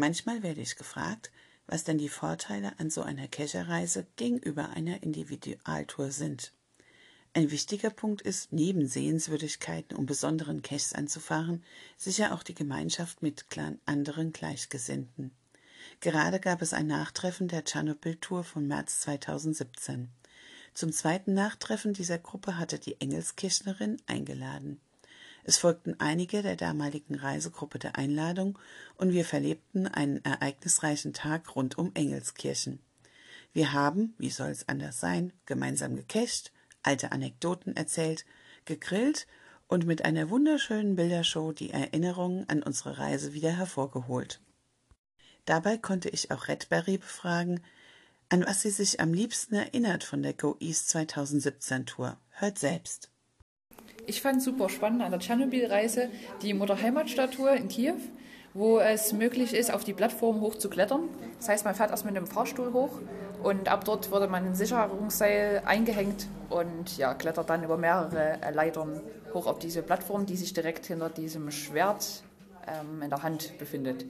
Manchmal werde ich gefragt, was denn die Vorteile an so einer Kescherreise gegenüber einer Individualtour sind. Ein wichtiger Punkt ist, neben Sehenswürdigkeiten und besonderen Caches anzufahren, sicher auch die Gemeinschaft mit anderen Gleichgesinnten. Gerade gab es ein Nachtreffen der Tschernobyl-Tour von März 2017. Zum zweiten Nachtreffen dieser Gruppe hatte die Engelskirchnerin eingeladen. Es folgten einige der damaligen Reisegruppe der Einladung und wir verlebten einen ereignisreichen Tag rund um Engelskirchen. Wir haben, wie soll es anders sein, gemeinsam gecached, alte Anekdoten erzählt, gegrillt und mit einer wunderschönen Bildershow die Erinnerungen an unsere Reise wieder hervorgeholt. Dabei konnte ich auch Redberry befragen, an was sie sich am liebsten erinnert von der Go East 2017 Tour. Hört selbst. Ich fand super spannend an der Tschernobyl-Reise die Mutter-Heimatstatue in Kiew, wo es möglich ist, auf die Plattform hoch zu klettern. Das heißt, man fährt erst mit einem Fahrstuhl hoch und ab dort wurde man ein Sicherungsseil eingehängt und ja, klettert dann über mehrere Leitern hoch auf diese Plattform, die sich direkt hinter diesem Schwert ähm, in der Hand befindet.